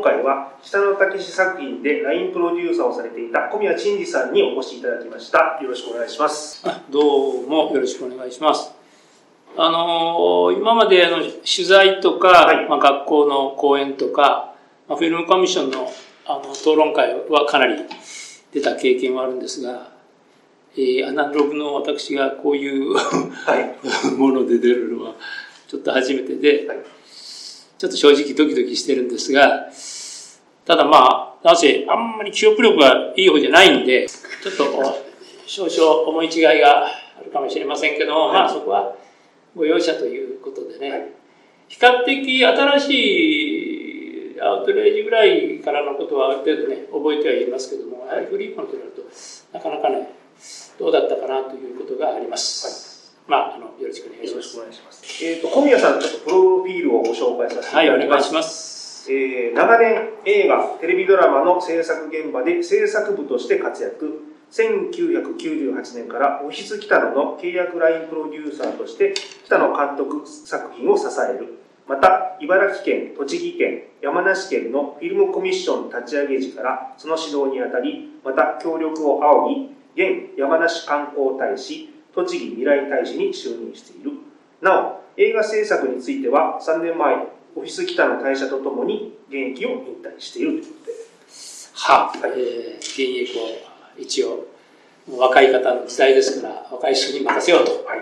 今回は北野武作品で LINE プロデューサーをされていた小宮真二さんにお越しいただきました。よろしくお願いします。どうも。よろしくお願いします。あのー、今まであの取材とか、はい、まあ、学校の講演とか、まあ、フィルムコミッションのあの討論会はかなり出た経験はあるんですが、えー、アナログの私がこういうはい、もので出るのはちょっと初めてで、はいちょっと正直ドキドキしてるんですが、ただまあ、なぜあんまり記憶力がいい方じゃないんで、ちょっと少々思い違いがあるかもしれませんけども、はい、まあそこはご容赦ということでね、はい、比較的新しいアウトレイジぐらいからのことはある程度ね、覚えてはいますけども、やはりフリーコンとなると、なかなかね、どうだったかなということがあります。はいまあ、あの、よろしくお願いします。よろしくお願いします。えっ、ー、と、小宮さん、ちょっとプロフィールをご紹介させていただきます。はい、お願いします。えー、長年映画、テレビドラマの制作現場で制作部として活躍。1998年からオフィス北野の契約ラインプロデューサーとして北野監督作品を支える。また、茨城県、栃木県、山梨県のフィルムコミッション立ち上げ時からその指導にあたり、また協力を仰ぎ、現山梨観光大使、栃木未来大使に就任している。なお、映画制作については3年前、オフィス北の会社とともに現役を引退しているということで。はい、えー、現役を一応、若い方の時代ですから、若い人に任せようと。はい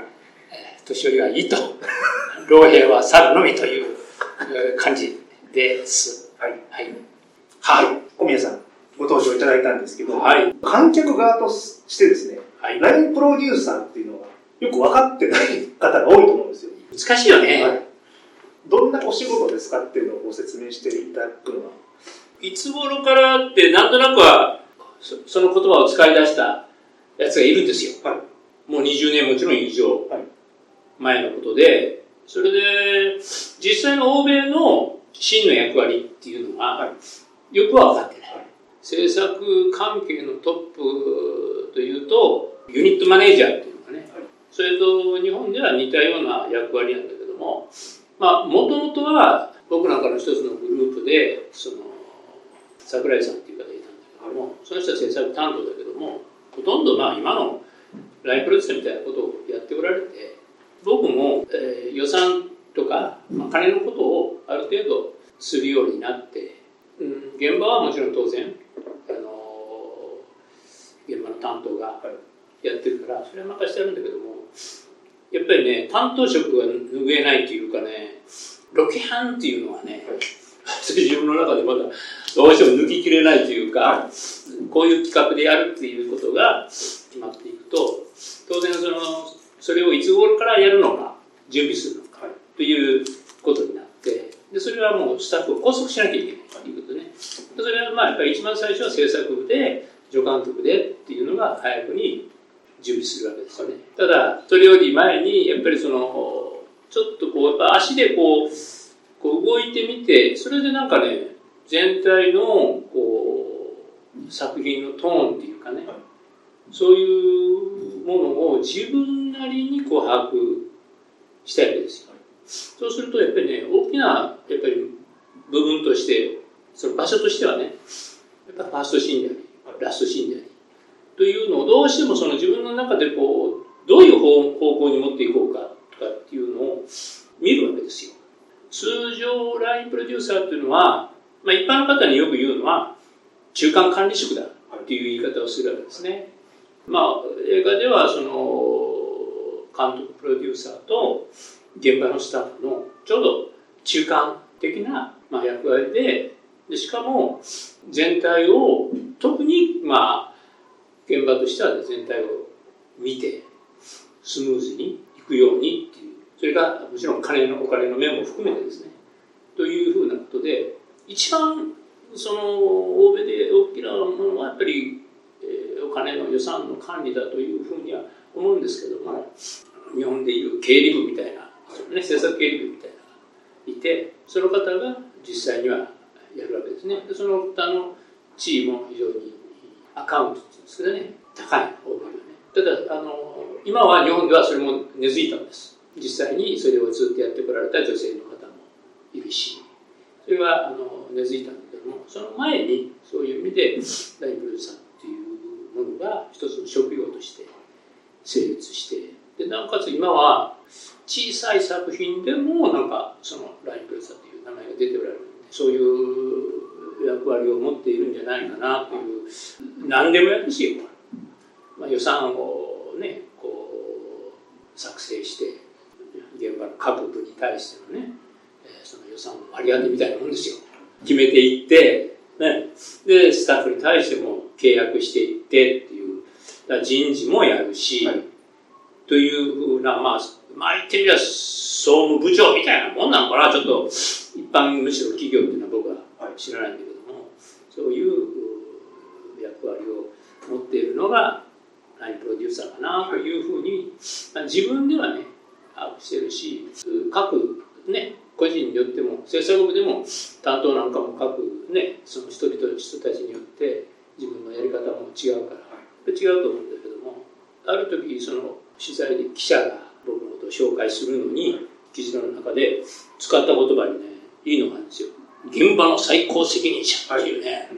えー、年寄りはいいと。老兵は去るのみという感じです。はい。はい。はい。小宮さん、ご登場いただいたんですけど、はい、観客側としてですね、はい、ラインプロデューサーっていうのはよく分かってない方が多いと思うんですよ。難しいよね、はい。どんなお仕事ですかっていうのをご説明していただくのは。いつ頃からってなんとなくはその言葉を使い出したやつがいるんですよ。はい、もう20年もちろん以上前のことで、それで実際の欧米の真の役割っていうのはよくは分かってない。制作関係のトップというと、ユニットマネージャーっていうのがね、それと日本では似たような役割なんだけども、まあ、もともとは僕なんかの一つのグループで、その、桜井さんっていう方がいたんだけども、その人は制作担当だけども、ほとんどまあ今のライプロデュースみたいなことをやっておられて、僕も、えー、予算とか、まあ、金のことをある程度するようになって、うん、現場はもちろん当然あの現場の担当がやってるからそれは任してあるんだけどもやっぱりね担当職が拭えないっていうかねロケハンっていうのはね、自分の中でまだどうしても抜ききれないというか、こういう企画でやるっていうことが決まっていくと当然そのそれをいつ頃からやるのか準備するのかということになってでそれはもうスタッフを拘束しなきゃいけないということでねそれはまあやっぱり一番最初は制作部で助監督でっていうのが早くに準備するわけですよね。ただ、それより前に、やっぱりその、ちょっとこう、足でこう、こう動いてみて、それでなんかね、全体の、こう、作品のトーンっていうかね、そういうものを自分なりにこう把握したいわけですよ。そうすると、やっぱりね、大きな、やっぱり部分として、その場所としてはね、やっぱファーストシーンであり、ラストシーンでありというのをどうしてもその自分の中でこうどういう方向に持っていこうかとかっていうのを見るわけですよ。通常ラインプロデューサーっていうのは、まあ、一般の方によく言うのは中間管理職だっていう言い方をするわけですね。まあ映画ではその監督プロデューサーと現場のスタッフのちょうど中間的な、ま、役割で。でしかも全体を特にまあ現場としては全体を見てスムーズにいくようにっていう。それがもちろん金のお金の面も含めてですね。というふうなことで一番その欧米で大きなものはやっぱり、えー、お金の予算の管理だというふうには思うんですけども日本でいう経理部みたいな、ね、政策経理部みたいなのがいてその方が実際にはやるわけですね。でその他の地位も非常にアカウントっていうんですけどね。高い大盛りはね。ただあの今は日本ではそれも根付いたんです。実際にそれをずっとやってこられた女性の方もいるし。それがあの根付いたんだけどもその前にそういう意味でラインプロデューサーっていうものが一つの職業として成立してでなおかつ今は小さい作品でもなんかそのラインプロデューサーっていう名前が出ておられるんでそういう役割を持っているんじゃないかなという何でもやるしよ、まあ、予算をねこう作成して現場の各部に対してのね、えその予算の割り当てみたいなもんですよ。決めていって、ね、でスタッフに対しても契約していってっていう人事もやるし、はい、というふうなまあまあ言ってみれば総務部長みたいなもんなのかな。ちょっと一般むしろ企業っていうのは僕は知らないんだけども、そういう役割を持っているのがラインプロデューサーかなというふうに、自分ではね把握してるし各ね個人によっても制作部でも担当なんかも各ねその一人と人たちによって自分のやり方も違うから違うと思うんだけどもある時その取材で記者が僕のことを紹介するのに記事の中で使った言葉にねいいのがあるんですよ。現場の最高責任者っていうね、はい、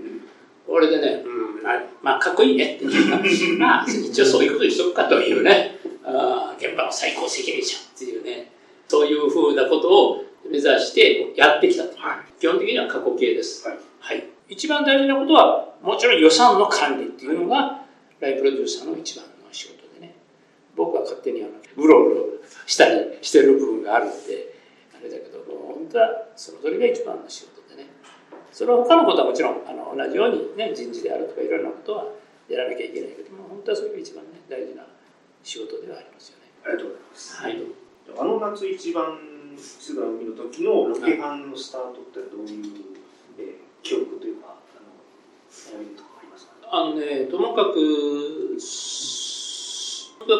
これでね、うん、まあかっこいいねっていう まあ一応そういうことにしとくかというね。あ現場の最高責任者っていうね。そういうふうなことを目指してやってきたと、はい、基本的には過去形です、はい、はい、一番大事なことはもちろん予算の管理っていうのがライブプロデューサーの一番の仕事でね。僕は勝手にあのブロブロしたりしてる部分があるんであれだけど本当はそのそれが一番の仕事でね。それは他のことはもちろんあの同じようにね人事であるとかいろんなことはやらなきゃいけないけども本当はそれが一番ね大事な仕事ではありますよね。ありがとうございます、はい、あの夏一番津田海の時のロケハンのスタートってどういう、えー、記憶というかあの思いとかありますか？あのねともかく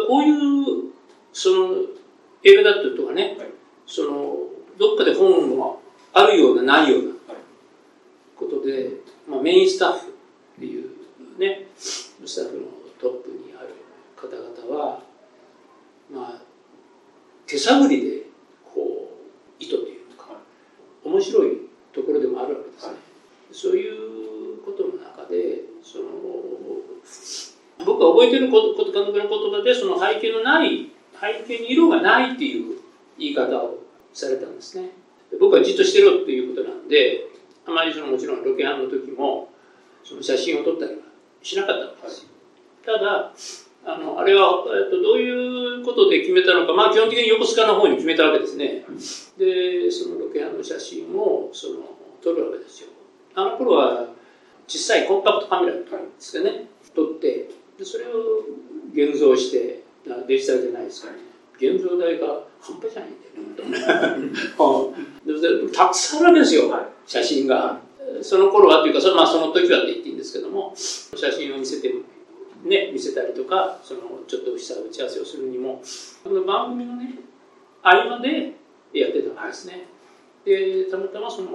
こういうその映画だったとかね、はい、そのどっかで本があるようなないようなことで、まあ、メインスタッフっていうねスタッフのトップにある方々はまあ手探りでこう意図というか面白いところでもあるわけですね、はい、そういうことの中でその僕が覚えてること監督の言葉でその背景のない背景に色がないっていう言い方をされたんですね。僕はじっとしてろっていうことなんであまりそのもちろんロケハンの時もその写真を撮ったりはしなかったわけです。よ、ただあのあれは、えっと、どういうことで決めたのか、まあ、基本的に横須賀の方に決めたわけですね。で、そのロケハンの写真をその撮るわけですよ。あの頃は小さいコンパクトカメラですかね、撮ってで、それを現像して、デジタルじゃないですか。らね。現像代が半端じゃないんだよね、でたくさんあるわけですよ、写真が。その頃はというかそ,、まあ、その時はって言っていいんですけども、写真を見せてね、見せたりとかそのちょっとした打ち合わせをするにもこの番組のね合間でやってたんですね。でたまたまその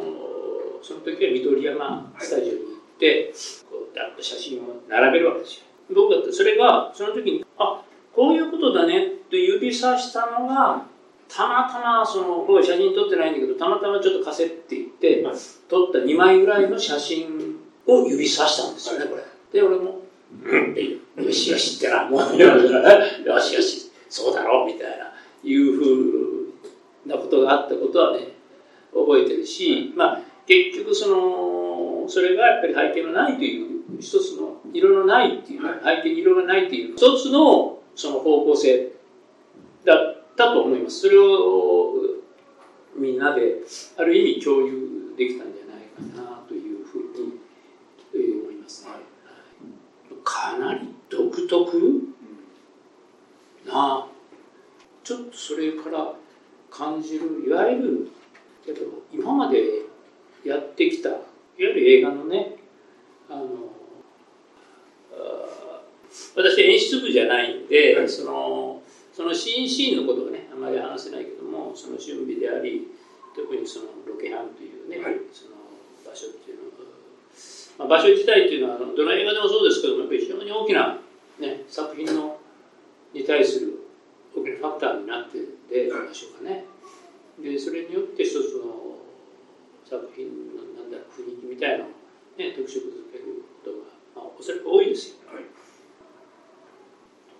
その時は緑山スタジオに行ってこうダッと写真を並べるわけですよ。僕だってそれがその時にあこういうことだねと指さしたのがたまたまその僕は写真撮ってないんだけどたまたまちょっと貸せって言って撮った2枚ぐらいの写真を指さしたんですよねこれ。で俺もよ。しよしってな、もう、よしよし、そうだろう、みたいな、いうふうなことがあったことはね、覚えてるし、まあ、結局その、それがやっぱり背景のないという、一つの色のないっていう、背景に色がないという、一つのその方向性だったと思います。それをみんなで、ある意味共有できたんじゃないかなというふうに思いますね。かなり独特なちょっとそれから感じるいわゆるけど今までやってきたいわゆる映画のねあの私演出部じゃないんで、はい、そのそのシーンシーンのことはねあまり話せないけどもその準備であり特にそのロケハンというね、はい、その場所っていうのまあ、場所自体っていうのはどの映画でもそうですけどもやっぱり非常に大きな、ね、作品のに対する大きなファクターになってでしょうかね。でそれによって一つの作品のなんだろう雰囲気みたいなのを、ね、特色づけることが、まあ、おそらく多いですよ、はい、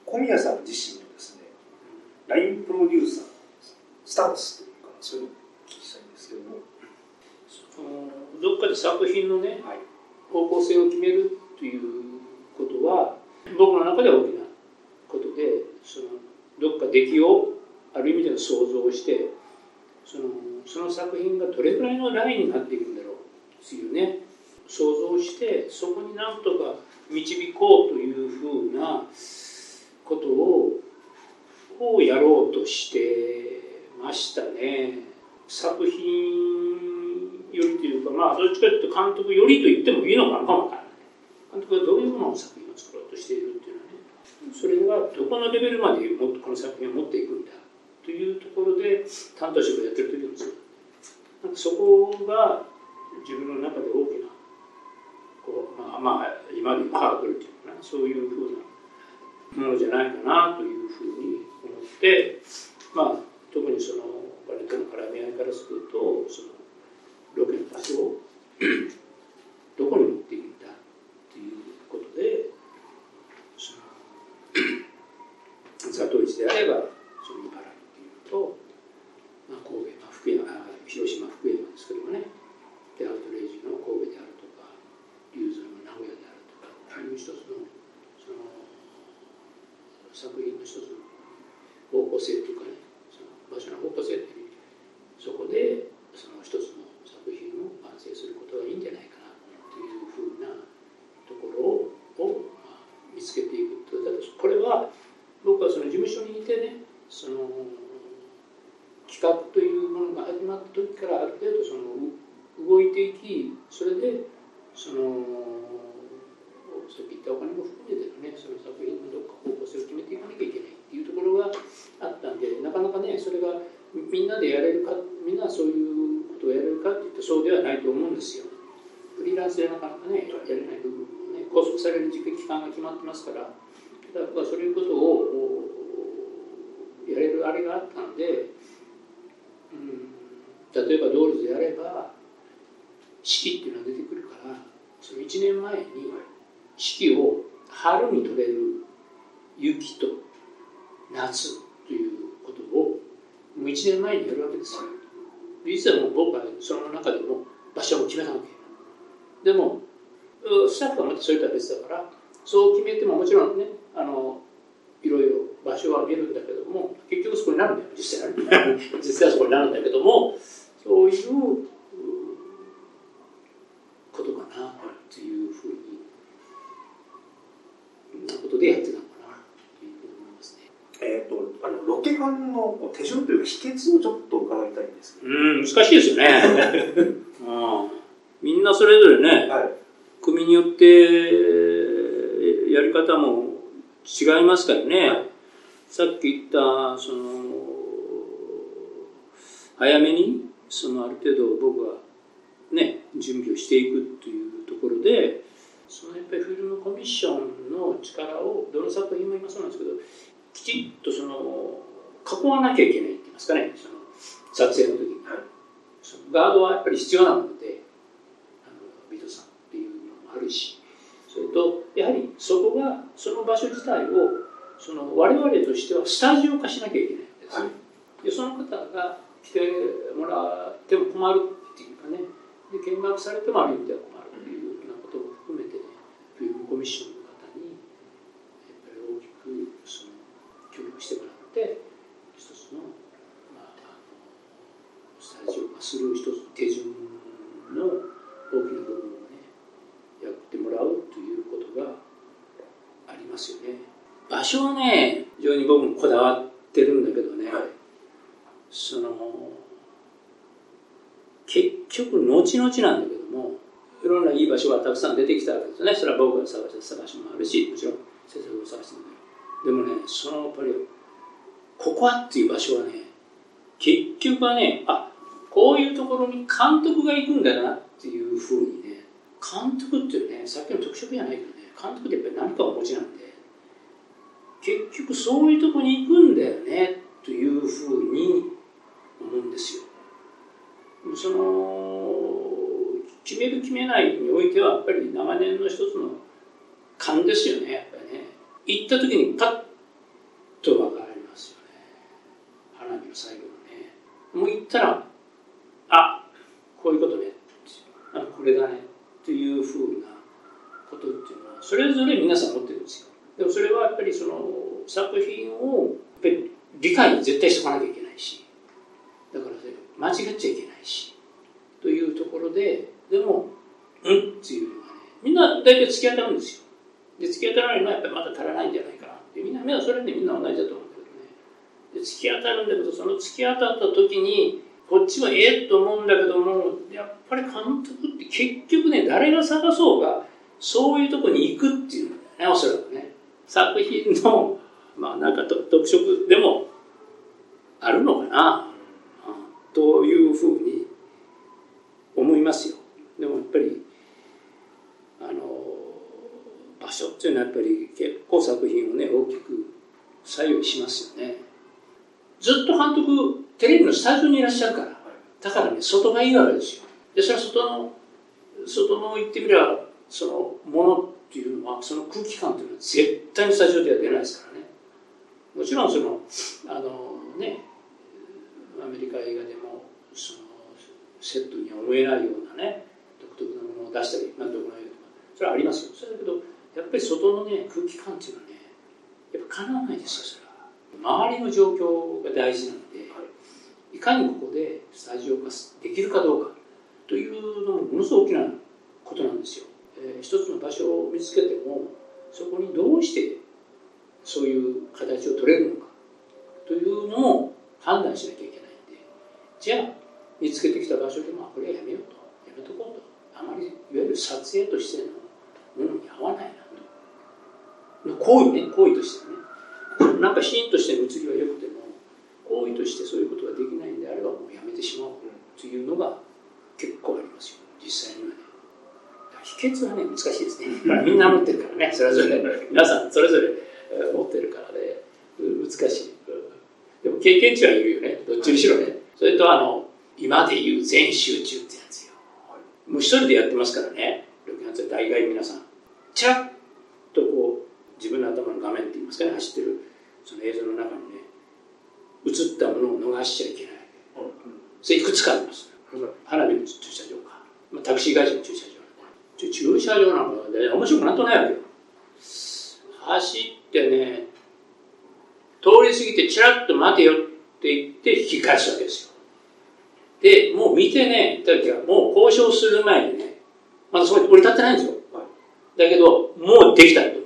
小宮さん自身のですね、ラインプロデューサースタンスというかそういうのを聞きたいんですけども。どっかで作品のね、はい、方向性を決めるということは僕の中では大きなことでそのどっか出来をある意味での想像をしてそのその作品がどれくらいのラインになっていくんだろうっていうね想像してそこになんとか導こうというふうなことををやろうとしてましたね。作品よりというかまあどっちかというと監督よりと言ってもいいのかなかもわからない。監督がどういうものの作品を作ろうとしているっていうのはねそれがどこのレベルまでこの作品を持っていくんだというところで担当職をやってる時もそうなんかそこが自分の中で大きなこう、まあ、まあ今で言うハードルっていうかなそういうふうなものじゃないかなというふうに思ってまあ特にそのバレットの絡み合いからするとそのロケの場所をどこに持っていくんだっていうことでその座頭市であればその茨と、まあ、神戸、まあ、福山広島福山ですけどもねでアウトレイジの神戸であるとか龍山の名古屋であるとかいう一つのその作品の一つの方向性というかねその場所の方向性っていうそこでその一つの作品を完成することがいいんじゃないかなというふうなところを、まあ、見つけていくとこれは僕はその事務所にいてねその企画というものが始まった時からある程度その動いていきそれでそのさっき言ったお金も含めてのねその作品のどっか方向性を決めていかなきゃいけないっていうところがあったんでなかなかねそれがみんなでやれるかみんなそういうことをやれるかっていってそうではないと思うんですよ。フリーランスでなかなかねやれない部分もね拘束される時期間が決まってますからだからそういうことをやれるあれがあったんで例えばドールズであれば四季っていうのが出てくるからその1年前に四季を春に取れる雪と夏ということをもう1年前にやるわけですよ。実はもう僕はその中でも場所を決めたわけ。でもスタッフはまたそれとは別だからそう決めてももちろんねあのいろいろ場所は見るんだけども結局そこになるんだよ実際 実際はそこになるんだけどもそういうことかなっていうふうになことでやってたのかなというふうに思いますね。えっ、とあのロケハンの手順というか秘訣をちょっと伺いたいんですけど。うん難しいですよね。あ みんなそれぞれね、はい、組によってやり方も違いますからね、はい、さっき言ったその早めにそのある程度僕はね準備をしていくというところでそのやっぱりフィルムコミッションの力をどの作品も今そうなんですけどきちっとその囲わなきゃいけないって言いますかね。その撮影の時に、はい、そのガードはやっぱり必要なのであのビトさんっていうのもあるし。それとやはりそこがその場所自体をその我々としてはスタジオ化しなきゃいけないんです、はい、でその方が来てもらっても困るっていうかね。で見学されてもある意味では困るっていうようなことも含めてねフィルムコミッションの方にやっぱり大きくその協力してもらって一つの,、まあ、あのスタジオ化する一つの手順の大きな部分をねやってもらうということがありますよね。場所はね非常に僕もこだわってるんだけどね、はい、その結局後々なんだけどもいろんないい場所がたくさん出てきたわけですよね。それは僕が探した探しもあるしもちろん先生が探してもある。でもねそのやっぱりここはっていう場所はね結局はねあこういうところに監督が行くんだなっていうふうにね監督っていうねさっきの特色じゃないけどね監督ってやっぱり何かお持ちなんで結局そういうとこに行くんだよねというふうにですよ。その決める決めないにおいてはやっぱり長年の一つの勘ですよねやっぱりね。行った時にパッと分かりますよね。花火の最後のね。もう行ったらあこういうことねあこれだね。というふうなことっていうのはそれぞれ皆さん持ってるんですよ。でもそれはやっぱりその作品をやっぱり理解に絶対しとかなきゃいけない。っちゃいけないしというところででもうんっていうのはねみんな大体突き当たるんですよ。で突き当たらないのはやっぱりまだ足らないんじゃないかなってみんな目はそれでみんな同じだと思うんだけどね。で突き当たるんだけどその突き当たった時にこっちはええと思うんだけどもやっぱり監督って結局ね誰が探そうがそういうとこに行くっていうんだよねおそらくね。作品のまあなんか特色でもあるのかな、というふうに思いますよ。でもやっぱりあの場所っていうのはやっぱり結構作品をね大きく左右しますよね。ずっと監督テレビのスタジオにいらっしゃるからだからね外がいいわけですよ。でそれは外の外の言ってみればそのものっていうのはその空気感っていうのは絶対にスタジオでは出ないですからね。もちろんそのあのねアメリカ映画でもそのセットには思えないようなね独特なものを出したりなんとかないとかそれはありますよ。それだけどやっぱり外のね空気感っていうのはねやっぱかなわないですよそれは。周りの状況が大事なので、はい、いかにここでスタジオ化できるかどうかというのもものすごく大きなことなんですよ、えー、一つの場所を見つけてもそこにどうしてそういう形を取れるのかというのを判断しなきゃいけない。じゃあ見つけてきた場所でもこれはやめようと。やめとこうと。あまりいわゆる撮影としてのものに合わないなと。行為ね行為としてね。なんかシーンとしての映りはよくても行為としてそういうことができないんであればもうやめてしまおう。というのが結構ありますよ。実際にはね。秘訣はね難しいですね。みんな持ってるからね。それぞれ。皆さんそれぞれ持ってるからね。難しい。でも経験値はいるよね。どっちにしろねそれとあの今で言う全集中ってやつよ。もう一人でやってますからね。6月は大概皆さん。ちらっとこう自分の頭の画面って言いますかね走ってるその映像の中にね映ったものを逃しちゃいけない、それいくつかあります。花火の駐車場か、まあ、タクシー会社の駐車場駐車場なんかで面白くなんとないわけよ。走ってね通り過ぎてちらっと待てよって言って引き返すわけですよ。で、もう見てね、だけもう交渉する前にね、まだそこに降り立ってないんですよ。だけど、もうできたと。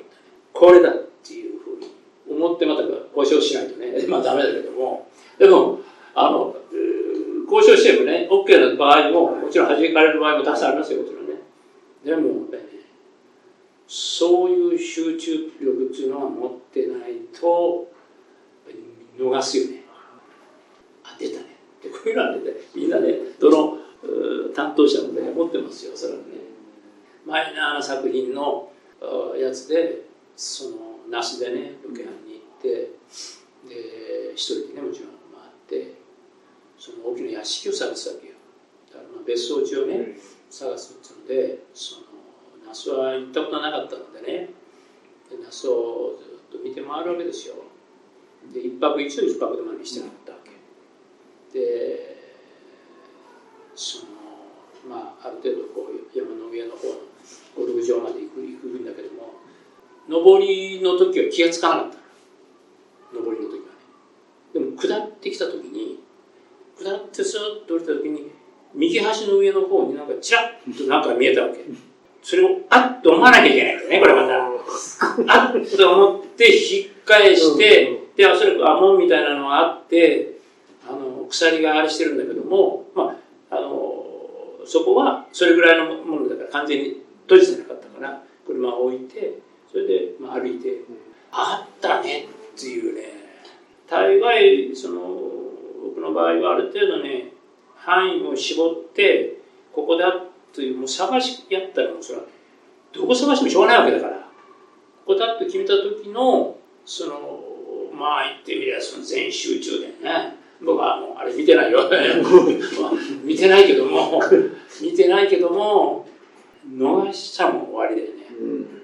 これだっていうふうに思ってまた交渉しないとね、まあダメだけども、でも、あの、交渉してもね、OK な場合も、もちろん弾かれる場合もたくさんありますよ、もちろんね。でも、ね、そういう集中力っていうのは持ってないと、逃すよね出たね。でこういうのはねみんなねどの担当者もね持ってますよそれはね。マイナーな作品のやつでその那須でねロケハンに行ってで一人でねもちろん回ってその大きな屋敷を探すわけよ。だからまあ別荘地をね探すっていうのでその那須は行ったことなかったのでねで那須をずっと見て回るわけですよ。で一泊一度一泊でまでしてなかったわけでそのまあある程度こう山の上の方のゴルフ場まで行く行くんだけども上りの時は気が付かなかった。上りの時はね。でも下ってきた時に下ってスーッと降りた時に右端の上の方になんかチラッとなんか見えたわけ。それをあっと思わなきゃいけないんだよねこれまた。あっと思って引っ返して、で、おそらくアモンみたいなのがあって、あの、鎖があれしてるんだけども、まあ、あの、そこはそれぐらいのものだから完全に閉じてなかったから、車を置いて、それで、まあ、歩いて、うん、あったねっていうね、大概、その、僕の場合はある程度ね、範囲を絞って、ここだという、もう探しやったらもうそれは、どこ探してもしょうがないわけだから、ここだと決めた時の、その、まあ言ってみりゃその全集中でね。僕はもうあれ見てないよ。見てないけども見てないけども逃しちゃも終わりだよね、うん